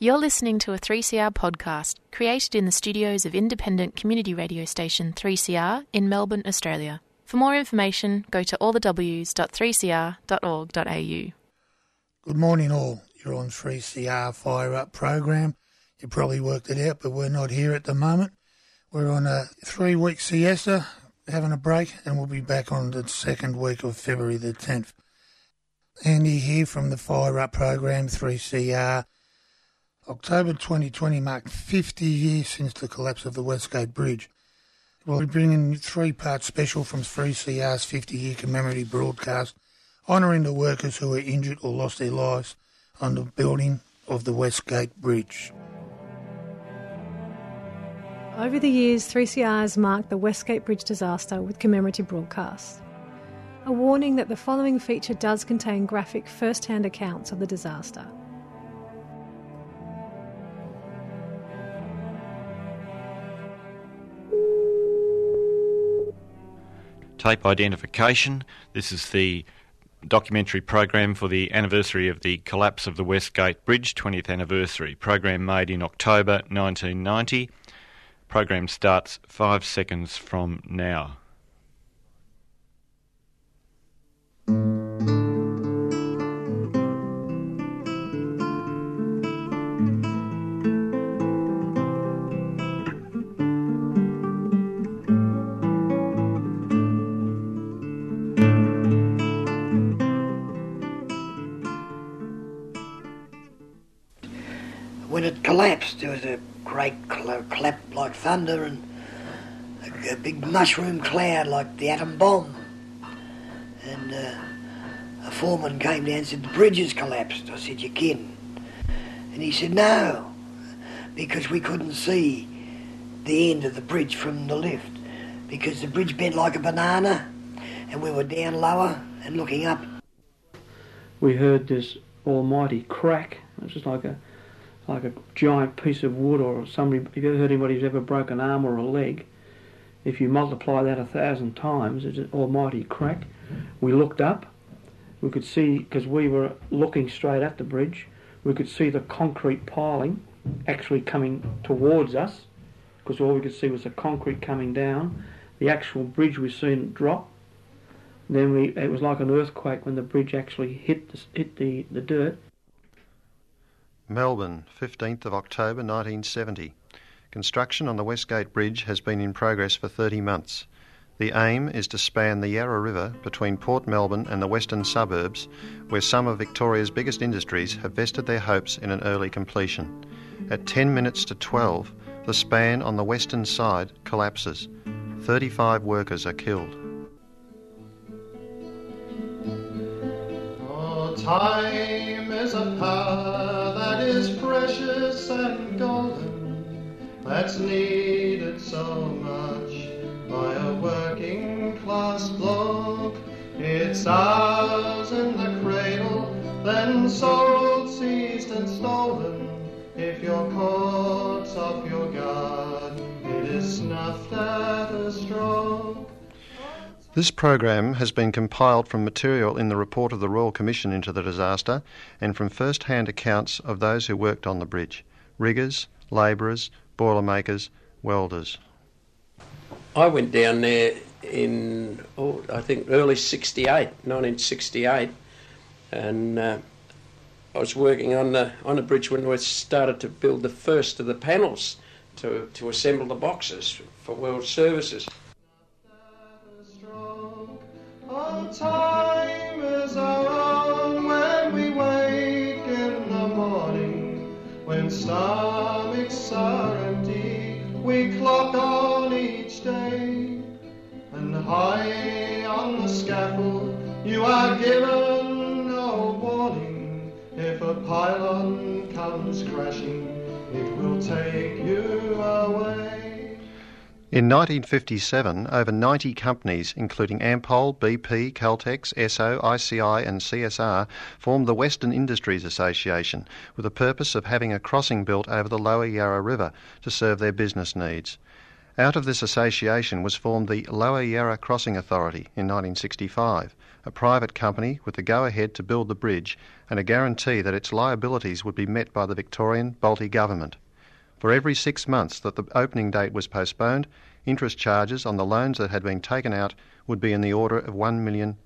You're listening to a 3CR podcast created in the studios of independent community radio station 3CR in Melbourne, Australia. For more information, go to allthews.3cr.org.au. Good morning, all. You're on 3CR Fire Up program. You probably worked it out, but we're not here at the moment. We're on a three week siesta, having a break, and we'll be back on the second week of February the 10th. Andy here from the Fire Up program, 3CR. October 2020 marked 50 years since the collapse of the Westgate Bridge. We'll be bringing three part special from 3CR's 50 year commemorative broadcast, honouring the workers who were injured or lost their lives on the building of the Westgate Bridge. Over the years, 3CR has marked the Westgate Bridge disaster with commemorative broadcasts. A warning that the following feature does contain graphic first hand accounts of the disaster. Tape identification. This is the documentary program for the anniversary of the collapse of the Westgate Bridge, 20th anniversary. Program made in October 1990. Program starts five seconds from now. Like thunder and a, a, big mushroom cloud like the atom bomb. And uh, a foreman came down and said, The bridge has collapsed. I said, You're kidding? And he said, No, because we couldn't see the end of the bridge from the lift because the bridge bent like a banana and we were down lower and looking up. We heard this almighty crack. It was just like a like a giant piece of wood or somebody, if you ever heard anybody who's ever broken an arm or a leg, if you multiply that a thousand times, it's an almighty crack. We looked up, we could see, because we were looking straight at the bridge, we could see the concrete piling actually coming towards us, because all we could see was the concrete coming down. The actual bridge we seen drop. Then we, it was like an earthquake when the bridge actually hit the, hit the, the dirt. Melbourne, 15th of October 1970. Construction on the Westgate Bridge has been in progress for 30 months. The aim is to span the Yarra River between Port Melbourne and the western suburbs, where some of Victoria's biggest industries have vested their hopes in an early completion. At 10 minutes to 12, the span on the western side collapses. 35 workers are killed. Oh, time is a power is precious and golden, that's needed so much by a working class bloke. It's ours in the cradle, then sold, seized, and stolen. If you're caught off your guard, it is snuffed at a stroke. This program has been compiled from material in the report of the Royal Commission into the disaster and from first hand accounts of those who worked on the bridge riggers, labourers, boilermakers, welders. I went down there in, oh, I think, early 68, 1968, and uh, I was working on the, on the bridge when we started to build the first of the panels to, to assemble the boxes for World Services. Time is our when we wake in the morning. When stomachs are empty, we clock on each day. And high on the scaffold, you are given no warning. If a pylon comes crashing, it will take you away. In 1957, over 90 companies, including Ampol, BP, Caltex, Esso, ICI, and CSR, formed the Western Industries Association with the purpose of having a crossing built over the lower Yarra River to serve their business needs. Out of this association was formed the Lower Yarra Crossing Authority in 1965, a private company with the go ahead to build the bridge and a guarantee that its liabilities would be met by the Victorian Bolte government. For every six months that the opening date was postponed, interest charges on the loans that had been taken out would be in the order of $1 million.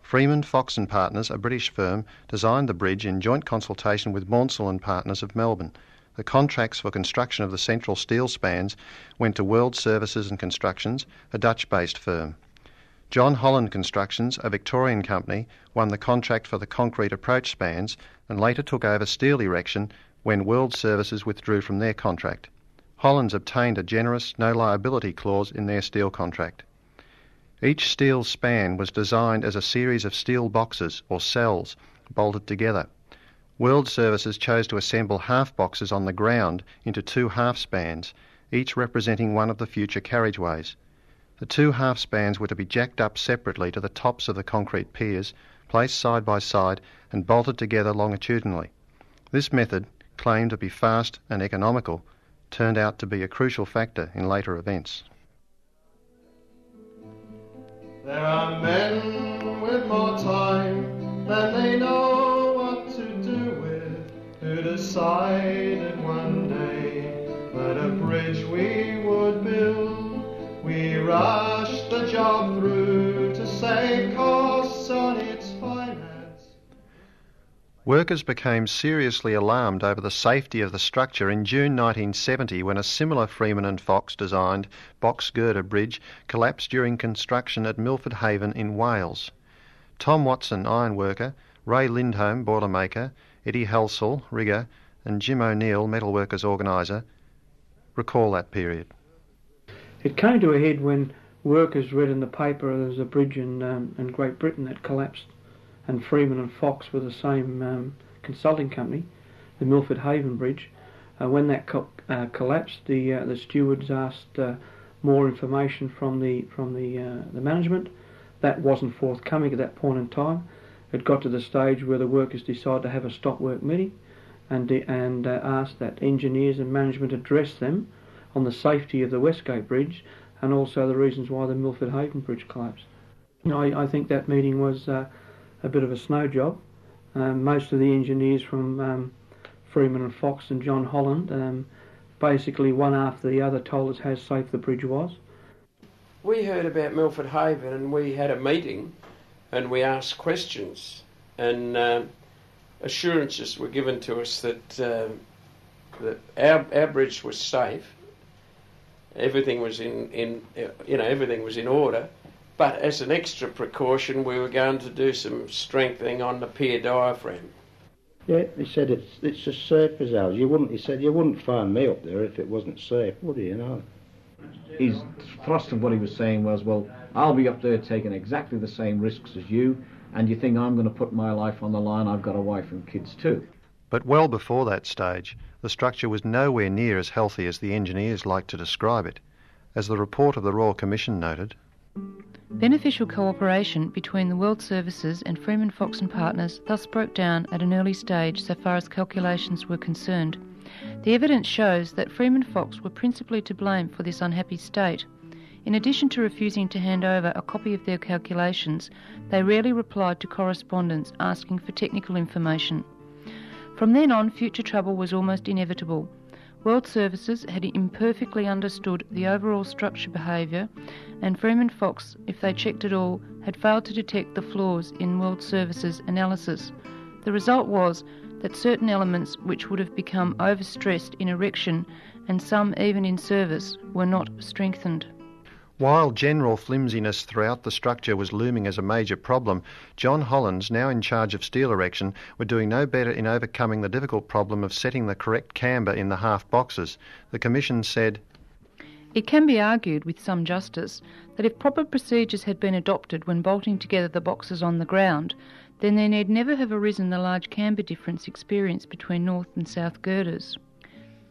Freeman Fox and Partners, a British firm, designed the bridge in joint consultation with Maunsell and Partners of Melbourne. The contracts for construction of the central steel spans went to World Services and Constructions, a Dutch based firm. John Holland Constructions, a Victorian company, won the contract for the concrete approach spans and later took over steel erection when World Services withdrew from their contract. Hollands obtained a generous no liability clause in their steel contract. Each steel span was designed as a series of steel boxes or cells bolted together. World Services chose to assemble half boxes on the ground into two half spans, each representing one of the future carriageways. The two half spans were to be jacked up separately to the tops of the concrete piers, placed side by side, and bolted together longitudinally. This method, claimed to be fast and economical, turned out to be a crucial factor in later events. There are men with more time than they know what to do with, who decided one day that a bridge we would build. We rushed the job through to save costs Workers became seriously alarmed over the safety of the structure in June 1970 when a similar Freeman and Fox designed box girder bridge collapsed during construction at Milford Haven in Wales. Tom Watson, ironworker, Ray Lindholm, boilermaker, Eddie Halsall, rigger, and Jim O'Neill, metalworkers organiser, recall that period. It came to a head when workers read in the paper there was a bridge in, um, in Great Britain that collapsed, and Freeman and Fox were the same um, consulting company, the Milford Haven Bridge. Uh, when that co- uh, collapsed, the uh, the stewards asked uh, more information from the from the uh, the management. That wasn't forthcoming at that point in time. It got to the stage where the workers decided to have a stop work meeting, and and uh, asked that engineers and management address them on the safety of the Westgate Bridge and also the reasons why the Milford Haven Bridge collapsed. You know, I, I think that meeting was a bit of a snow job. Um, most of the engineers from um, Freeman and Fox and John Holland um, basically one after the other told us how safe the bridge was. We heard about Milford Haven and we had a meeting and we asked questions and um, assurances were given to us that, um, that our, our bridge was safe everything was in, in you know everything was in order. But as an extra precaution, we were going to do some strengthening on the pier diaphragm. Yeah, he said it's it's as safe as ours. You wouldn't. He said you wouldn't find me up there if it wasn't safe, would you? You know. His thrust of what he was saying was, well, I'll be up there taking exactly the same risks as you, and you think I'm going to put my life on the line? I've got a wife and kids too. But well before that stage, the structure was nowhere near as healthy as the engineers liked to describe it. As the report of the Royal Commission noted, Beneficial cooperation between the World Services and Freeman Fox and Partners thus broke down at an early stage so far as calculations were concerned. The evidence shows that Freeman Fox were principally to blame for this unhappy state. In addition to refusing to hand over a copy of their calculations, they rarely replied to correspondence asking for technical information. From then on, future trouble was almost inevitable. World Services had imperfectly understood the overall structure behaviour, and Freeman Fox, if they checked at all, had failed to detect the flaws in World Services analysis. The result was that certain elements which would have become overstressed in erection and some even in service were not strengthened. While general flimsiness throughout the structure was looming as a major problem, John Hollands, now in charge of steel erection, were doing no better in overcoming the difficult problem of setting the correct camber in the half boxes. The Commission said, It can be argued with some justice that if proper procedures had been adopted when bolting together the boxes on the ground, then there need never have arisen the large camber difference experienced between north and south girders.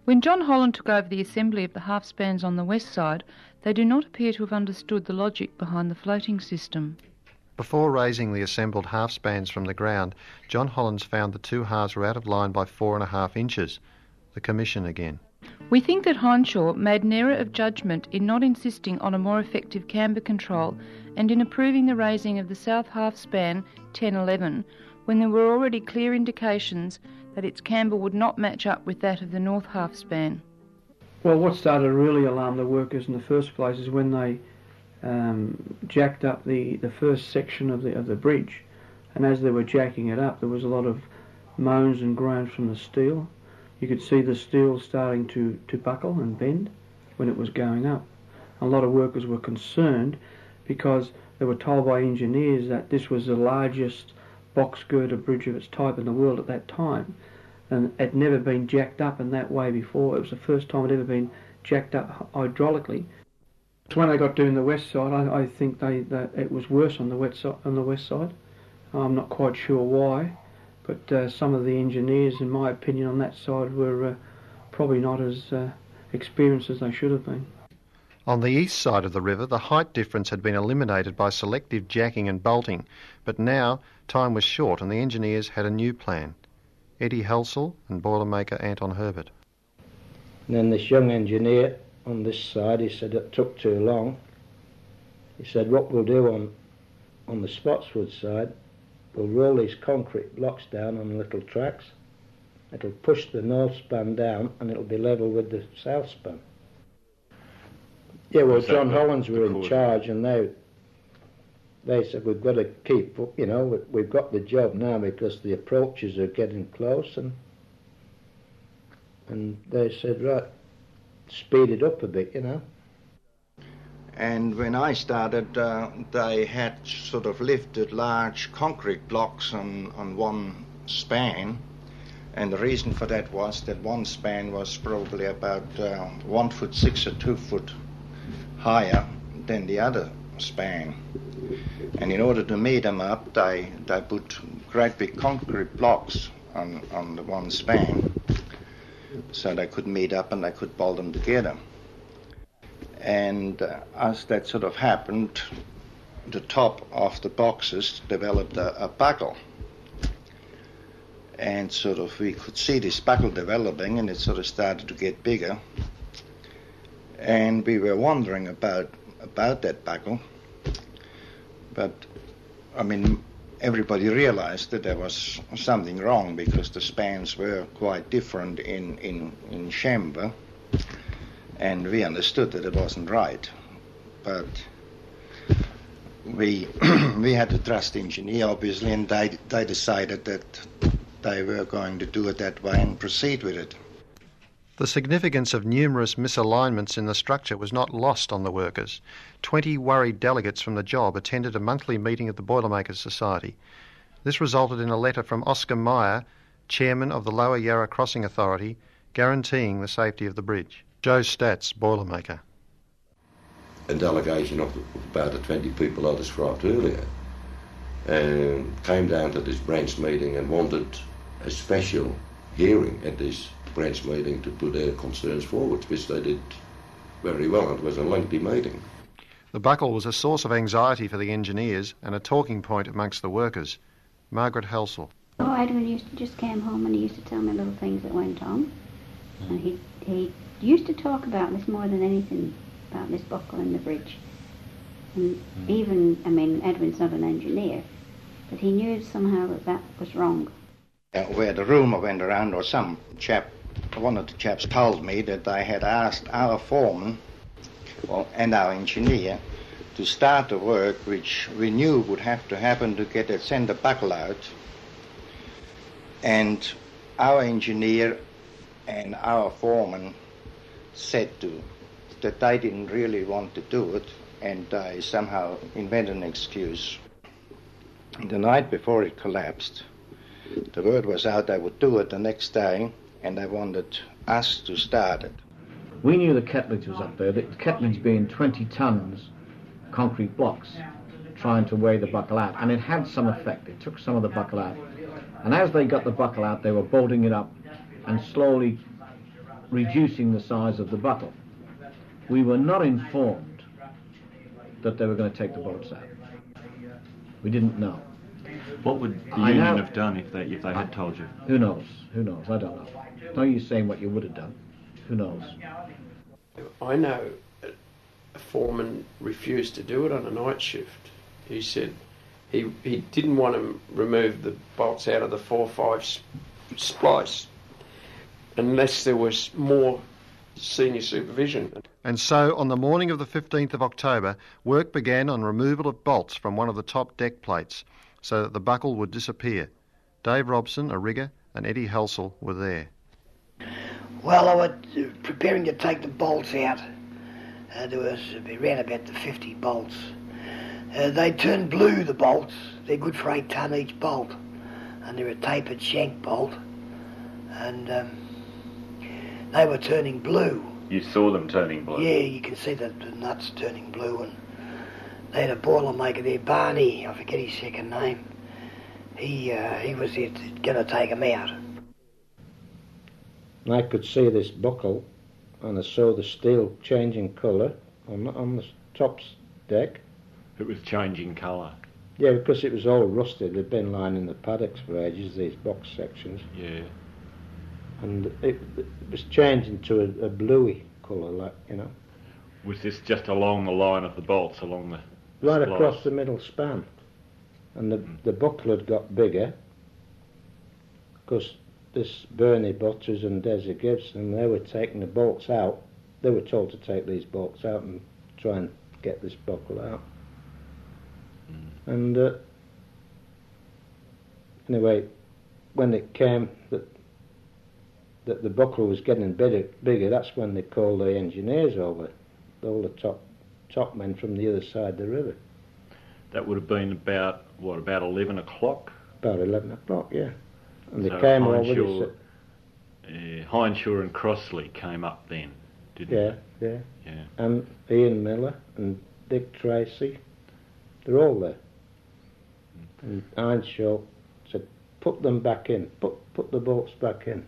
When John Holland took over the assembly of the half spans on the west side, they do not appear to have understood the logic behind the floating system. Before raising the assembled half spans from the ground, John Hollands found the two halves were out of line by four and a half inches. The Commission again. We think that Hindshaw made an error of judgment in not insisting on a more effective camber control and in approving the raising of the south half span 1011 when there were already clear indications that its camber would not match up with that of the north half span. Well, what started to really alarm the workers in the first place is when they um, jacked up the, the first section of the of the bridge, and as they were jacking it up, there was a lot of moans and groans from the steel. You could see the steel starting to, to buckle and bend when it was going up. A lot of workers were concerned because they were told by engineers that this was the largest box girder bridge of its type in the world at that time, and it had never been jacked up in that way before. It was the first time it had ever been jacked up hydraulically. So when they got doing the west side, I, I think they it was worse on the west side. On the west side, I'm not quite sure why, but uh, some of the engineers, in my opinion, on that side were uh, probably not as uh, experienced as they should have been. On the east side of the river, the height difference had been eliminated by selective jacking and bolting, but now time was short and the engineers had a new plan. Eddie Helsel and Boilermaker Anton Herbert. And then this young engineer on this side, he said it took too long. He said, what we'll do on, on the Spotswood side, we'll roll these concrete blocks down on little tracks. It'll push the north span down and it'll be level with the south span. Yeah, well, John Hollands were in charge and they they said we've got to keep, you know, we've got the job now because the approaches are getting close and and they said, right, speed it up a bit, you know. And when I started, uh, they had sort of lifted large concrete blocks on, on one span. And the reason for that was that one span was probably about uh, one foot six or two foot higher than the other span. And in order to meet them up, they, they put great big concrete blocks on, on the one span so they could meet up and they could bolt them together. And uh, as that sort of happened, the top of the boxes developed a, a buckle. And sort of we could see this buckle developing and it sort of started to get bigger. And we were wondering about about that buckle. But I mean everybody realized that there was something wrong because the spans were quite different in, in, in camber, and we understood that it wasn't right. But we we had to trust engineer, obviously, and they, they decided that they were going to do it that way and proceed with it. The significance of numerous misalignments in the structure was not lost on the workers. Twenty worried delegates from the job attended a monthly meeting of the Boilermakers Society. This resulted in a letter from Oscar Meyer, chairman of the Lower Yarra Crossing Authority, guaranteeing the safety of the bridge. Joe Stats, Boilermaker. A delegation of about the 20 people I described earlier and came down to this branch meeting and wanted a special hearing at this branch meeting to put their concerns forward, which they did very well. It was a lengthy meeting. The buckle was a source of anxiety for the engineers and a talking point amongst the workers. Margaret Helsel. Oh, Edwin used to just came home and he used to tell me little things that went on. And he, he used to talk about this more than anything, about this buckle in the bridge. And mm. even, I mean, Edwin's not an engineer, but he knew somehow that that was wrong. Uh, where the rumour went around, or some chap one of the chaps told me that they had asked our foreman well, and our engineer to start the work which we knew would have to happen to get that centre buckle out. And our engineer and our foreman said to that they didn't really want to do it and they somehow invented an excuse. The night before it collapsed, the word was out they would do it the next day and they wanted us to start it. We knew the Kentledge was up there, the Kentledge being 20 tons concrete blocks trying to weigh the buckle out, and it had some effect. It took some of the buckle out. And as they got the buckle out, they were bolting it up and slowly reducing the size of the buckle. We were not informed that they were going to take the bolts out. We didn't know. What would the I union know, have done if they if they had told you? Who knows? Who knows? I don't know. No use saying what you would have done. Who knows? I know a foreman refused to do it on a night shift. He said he, he didn't want to remove the bolts out of the 4-5 splice unless there was more senior supervision. And so, on the morning of the 15th of October, work began on removal of bolts from one of the top deck plates so that the buckle would disappear. Dave Robson, a rigger, and Eddie Halsell were there. Well, I was uh, preparing to take the bolts out. Uh, there was around about the 50 bolts. Uh, they turned blue, the bolts. They're good for eight ton each bolt. And they're a tapered shank bolt. And um, they were turning blue. You saw them turning blue? Yeah, you can see the, the nuts turning blue. And they had a boilermaker there, Barney, I forget his second name. He, uh, he was going to take him out. And I could see this buckle, and I saw the steel changing colour on the, on the top deck. It was changing colour. Yeah, because it was all rusted. It'd been lying in the paddocks for ages, these box sections. Yeah. And it, it was changing to a, a bluey colour, like, you know. Was this just along the line of the bolts, along the Right splice? across the middle span. And the, the buckle had got bigger, because this Bernie Butters and Desi Gibson, they were taking the bolts out. They were told to take these bolts out and try and get this buckle out. And uh, anyway, when it came that that the buckle was getting bigger, bigger, that's when they called the engineers over, all the top top men from the other side of the river. That would have been about, what, about 11 o'clock? About eleven o'clock, yeah. And they So came over. They Hindshaw, said, uh, Hindshaw and Crossley came up then, didn't yeah, yeah. they? Yeah. And Ian Miller and Dick Tracy, they're all there. And Hindshaw said, put them back in, put put the boats back in.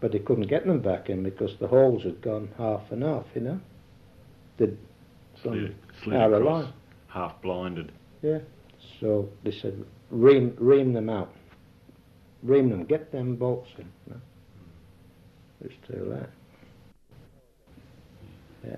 But he couldn't get them back in because the holes had gone half and half, you know. They'd Slid, slid across, line. Half blinded. Yeah. So they said, ream, ream them out. Ream them, get them bolts in. No. It's too late. Yeah.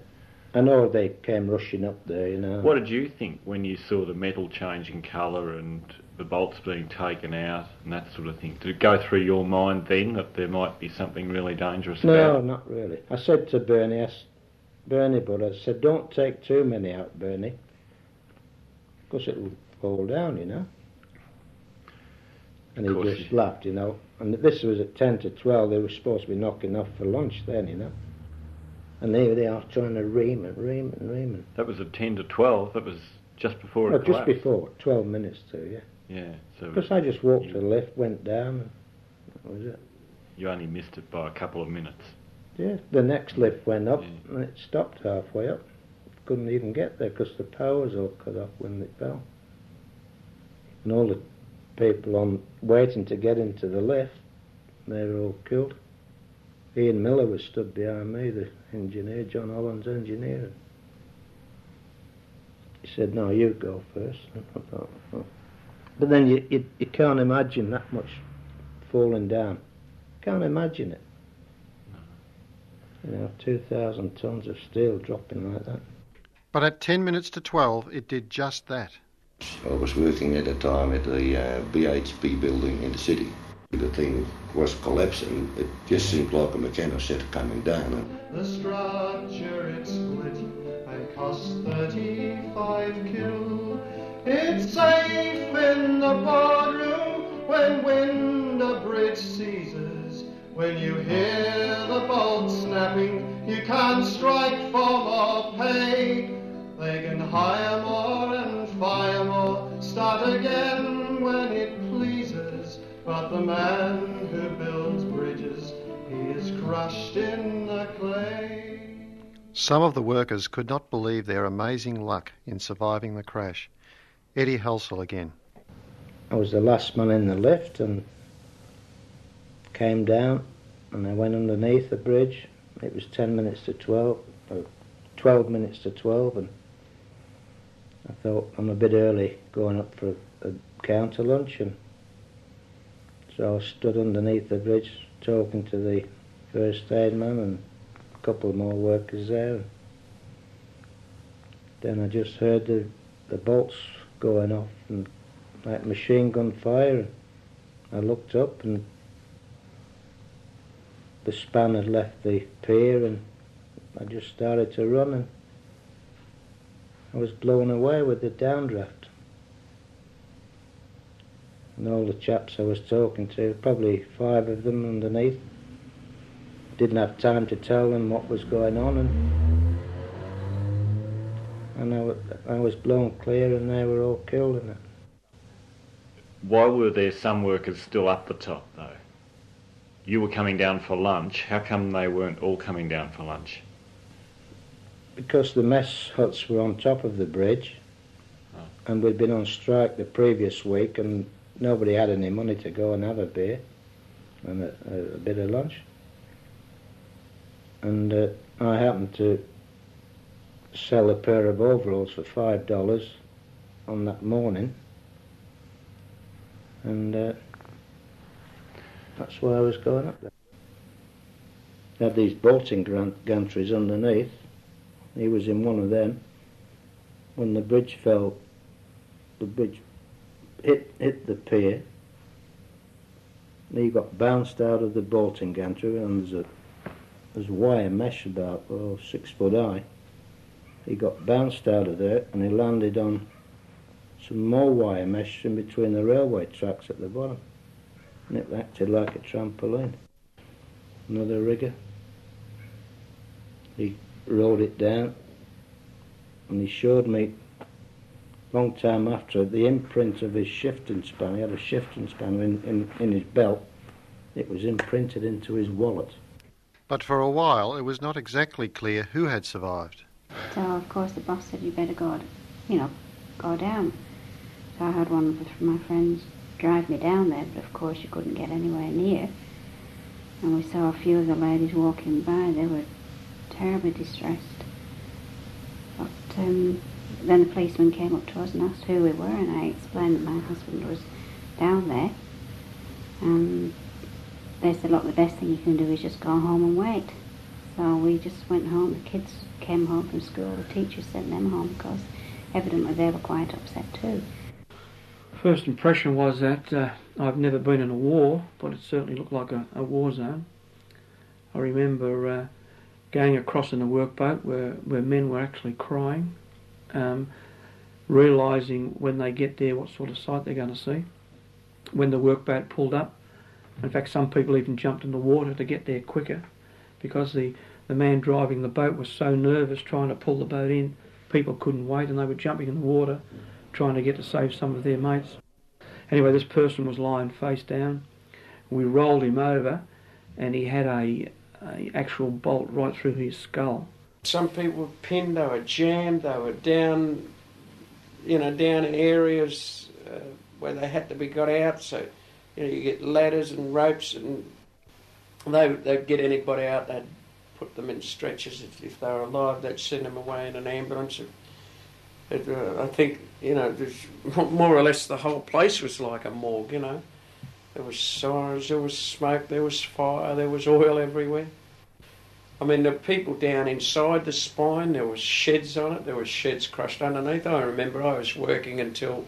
I know they came rushing up there, you know. What did you think when you saw the metal changing colour and the bolts being taken out and that sort of thing? Did it go through your mind then that there might be something really dangerous No, about it? not really. I said to Bernie, I s- Bernie, but I said, don't take too many out, Bernie, because it'll fall down, you know. And he just laughed, you know. And this was at 10 to 12. They were supposed to be knocking off for lunch then, you know. And there they are trying to ream and ream and ream. And, That was at 10 to 12. That was just before it well, just before, 12 minutes to, yeah. Yeah, so Because I just walked to the lift, went down, and that was it. you only missed it by a couple of minutes. Yeah, the next lift went up and it stopped halfway up. Couldn't even get there because the power was all cut off when it fell. And all the people on waiting to get into the lift, they were all killed. Ian Miller was stood behind me, the engineer, John Holland's engineer. He said, "No, you go first. Thought, oh. But then you, you you can't imagine that much falling down. Can't imagine it. You know, 2,000 tons of steel dropping like that. But at 10 minutes to 12, it did just that. I was working at the time at the uh, BHP building in the city. The thing was collapsing. It just seemed like a mechanical set coming down. And The structure it split and cost 35 kil. It's safe in the boardroom when window bridge seizes. When you hear the bolt snapping, you can't strike for more pay. They can hire more and fire more, start again when it pleases. But the man who builds bridges, he is crushed in the clay. Some of the workers could not believe their amazing luck in surviving the crash. Eddie Halsell again. I was the last man in the lift and came down and I went underneath the bridge. It was 10 minutes to 12, uh, 12 minutes to 12 and I thought I'm a bit early going up for a, a counter lunch and so I stood underneath the bridge talking to the first aid man and a couple more workers there. Then I just heard the, the bolts going off and like machine gun fire. I looked up and the span had left the pier and I just started to run and I was blown away with the downdraft. And all the chaps I was talking to, probably five of them underneath, didn't have time to tell them what was going on and and I, I was blown clear and they were all killed in it. Why were there some workers still up the top, though? You were coming down for lunch. How come they weren't all coming down for lunch? Because the mess huts were on top of the bridge and we'd been on strike the previous week and nobody had any money to go and have a beer and a, a, a bit of lunch. And uh, I happened to sell a pair of overalls for five dollars on that morning, and uh, that's why I was going up there. They had these bolting gantries underneath. He was in one of them. When the bridge fell, the bridge hit hit the pier. He got bounced out of the bolting gantry, and there's a there's wire mesh about oh, six foot high. He got bounced out of there and he landed on some more wire mesh in between the railway tracks at the bottom. And it acted like a trampoline. Another rigger. He rolled it down and he showed me long time after the imprint of his shifting span. He had a shifting span in, in, in his belt. It was imprinted into his wallet. But for a while it was not exactly clear who had survived. So of course the boss said you better go, you know, go down. So I had one of my friends drive me down there, but of course you couldn't get anywhere near. And we saw a few of the ladies walking by. They were terribly distressed. But um, then the policeman came up to us and asked who we were, and I explained that my husband was down there. And they said, look, the best thing you can do is just go home and wait. So we just went home. The kids came home from school. The teachers sent them home because evidently they were quite upset too. First impression was that uh, I've never been in a war, but it certainly looked like a, a war zone. I remember uh, going across in a workboat where, where men were actually crying, um, realising when they get there what sort of sight they're going to see. When the workboat pulled up, in fact, some people even jumped in the water to get there quicker because the, the man driving the boat was so nervous trying to pull the boat in, people couldn't wait and they were jumping in the water trying to get to save some of their mates. Anyway, this person was lying face down. We rolled him over and he had a, actual bolt right through his skull. Some people were pinned, they were jammed, they were down, you know, down in areas uh, where they had to be got out. So, you know, you get ladders and ropes, and they they'd get anybody out. They'd put them in stretchers if, if they were alive. They'd send them away in an ambulance. It, uh, I think you know, more or less the whole place was like a morgue. You know, there was sirens, there was smoke, there was fire, there was oil everywhere. I mean, the people down inside the spine, there was sheds on it, there were sheds crushed underneath. I remember I was working until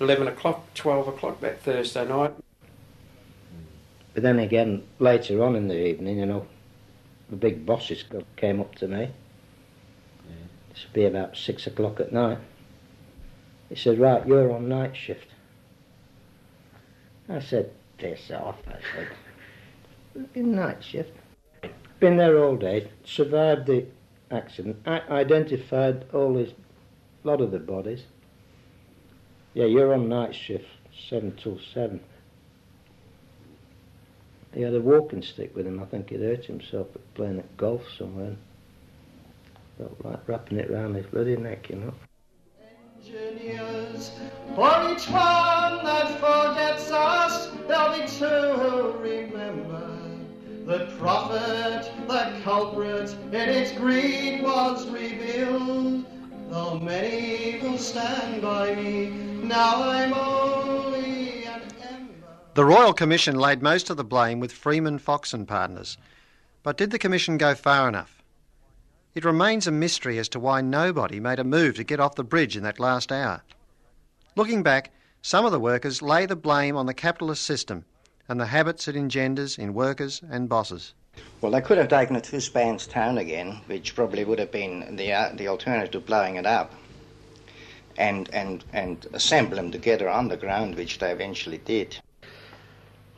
11 o'clock, 12 o'clock that Thursday night. But then again, later on in the evening, you know, the big bosses came up to me. This would be about six o'clock at night. He said, Right, you're on night shift. I said, Piss off. I said, In night shift. Been there all day, survived the accident, I identified all his, a lot of the bodies. Yeah, you're on night shift, seven till seven. He had a walking stick with him. I think he'd hurt himself playing at golf somewhere. Felt like wrapping it round his bloody neck, you know. Engineers. For each one that forgets us, there'll be two who remember. The prophet, the culprit, in its greed was revealed. Though many will stand by me, now I'm only an ember. The Royal Commission laid most of the blame with Freeman Fox and partners. But did the Commission go far enough? It remains a mystery as to why nobody made a move to get off the bridge in that last hour. Looking back, some of the workers lay the blame on the capitalist system and the habits it engenders in workers and bosses. Well, they could have taken a two spans town again, which probably would have been the, uh, the alternative to blowing it up, and, and, and assemble them together underground, which they eventually did.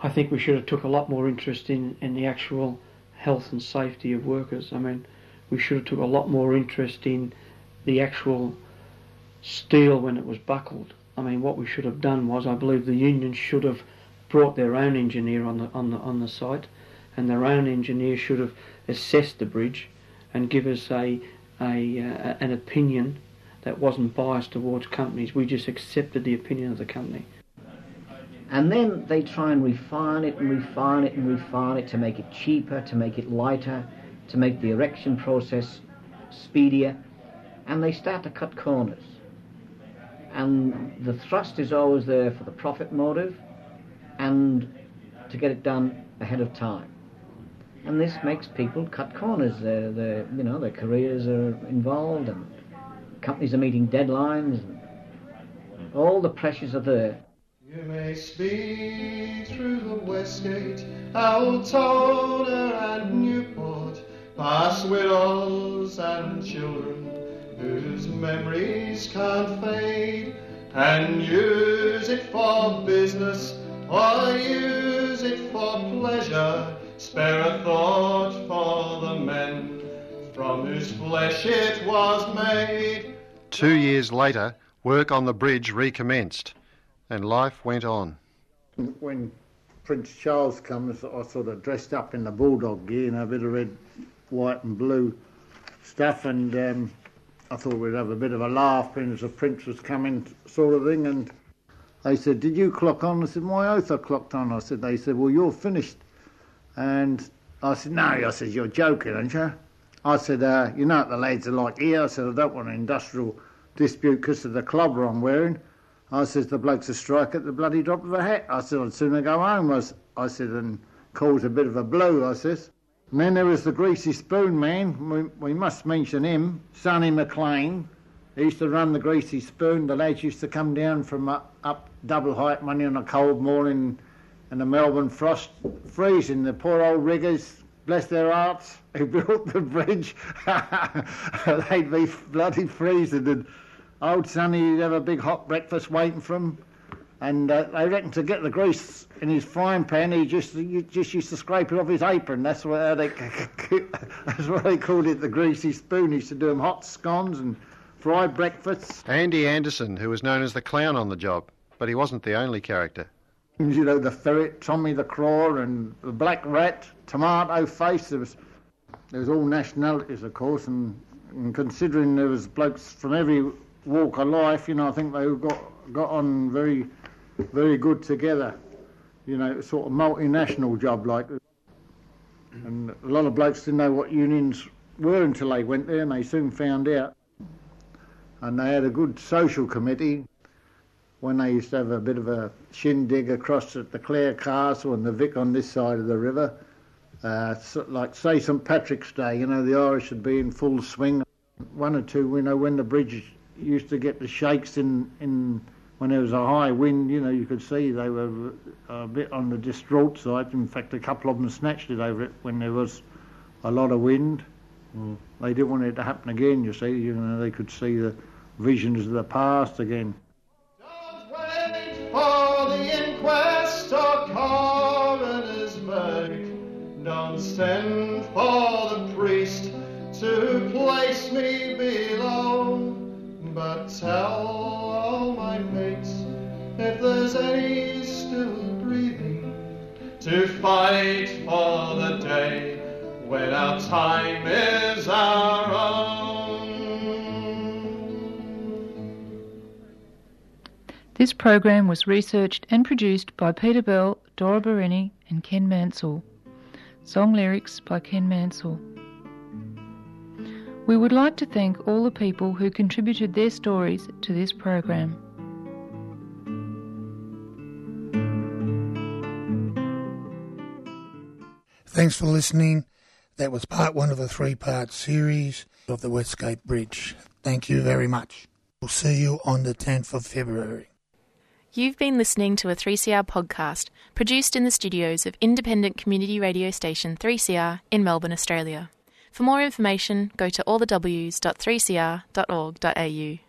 I think we should have took a lot more interest in, in the actual health and safety of workers. I mean, we should have took a lot more interest in the actual steel when it was buckled. I mean, what we should have done was, I believe the union should have brought their own engineer on the on the on the site, and their own engineer should have assessed the bridge and give us a a uh, an opinion that wasn't biased towards companies. We just accepted the opinion of the company. And then they try and refine it and refine it and refine it to make it cheaper, to make it lighter, to make the erection process speedier, and they start to cut corners. And the thrust is always there for the profit motive and to get it done ahead of time. And this makes people cut corners. Their, you know, their careers are involved, and companies are meeting deadlines. And all the pressures are there. You may speed through the West Gate, Altona and Newport, past widows and children whose memories can't fade, and use it for business or use it for pleasure. Spare a thought for the men from whose flesh it was made. Two years later, work on the bridge recommenced, and life went on. When Prince Charles comes, I sort of dressed up in the bulldog gear, you know, a bit of red, white, and blue stuff, and um, I thought we'd have a bit of a laugh as the Prince was coming, sort of thing. And they said, "Did you clock on?" I said, "My oath, I clocked on." I said, "They said, well, you're finished," and I said, "No," I said, "You're joking, aren't you?" I said, uh, "You know what the lads are like here." I said, "I don't want an industrial dispute because of the clobber I'm wearing." I says the blokes a strike at the bloody drop of a hat. I said I'd sooner go home. I, I said and cause a bit of a blow. I says. And then there was the greasy spoon man. We, we must mention him, Sonny McLean. He used to run the greasy spoon. The lads used to come down from up, up double height money on a cold morning in the Melbourne frost, freezing. The poor old riggers, bless their hearts, who built the bridge, they'd be bloody freezing. And old Sonny would have a big hot breakfast waiting for him. And uh, they reckon to get the grease in his frying pan, he just he just used to scrape it off his apron. That's what they that's what they called it, the greasy spoon. He used to do them hot scones and fried breakfasts. Andy Anderson, who was known as the clown on the job, but he wasn't the only character. You know, the ferret, Tommy the Craw, and the black rat, Tomato Face. There was there was all nationalities, of course, and, and considering there was blokes from every walk of life, you know, I think they got got on very very good together. You know, sort of multinational job like. And a lot of blokes didn't know what unions were until they went there, and they soon found out. And they had a good social committee when they used to have a bit of a shindig across at the Clare Castle and the Vic on this side of the river. Uh, like say St Patrick's Day, you know, the Irish would be in full swing. One or two, you know, when the bridge used to get the shakes in in when there was a high wind, you know, you could see they were a bit on the distraught side. In fact, a couple of them snatched it over it when there was a lot of wind. Mm. They didn't want it to happen again, you see. You know, they could see the visions of the past again. Don't wait for the inquest or coroner's verdict. Don't send for the priest to place me below, but tell all my mates if there's any still breathing to fight for the day when our time is our own. This program was researched and produced by Peter Bell, Dora Barini, and Ken Mansell. Song lyrics by Ken Mansell. We would like to thank all the people who contributed their stories to this program. Thanks for listening. That was part one of a three part series of the Westgate Bridge. Thank you very much. We'll see you on the 10th of February. You've been listening to a 3CR podcast produced in the studios of independent community radio station 3CR in Melbourne, Australia. For more information, go to allthews.3cr.org.au.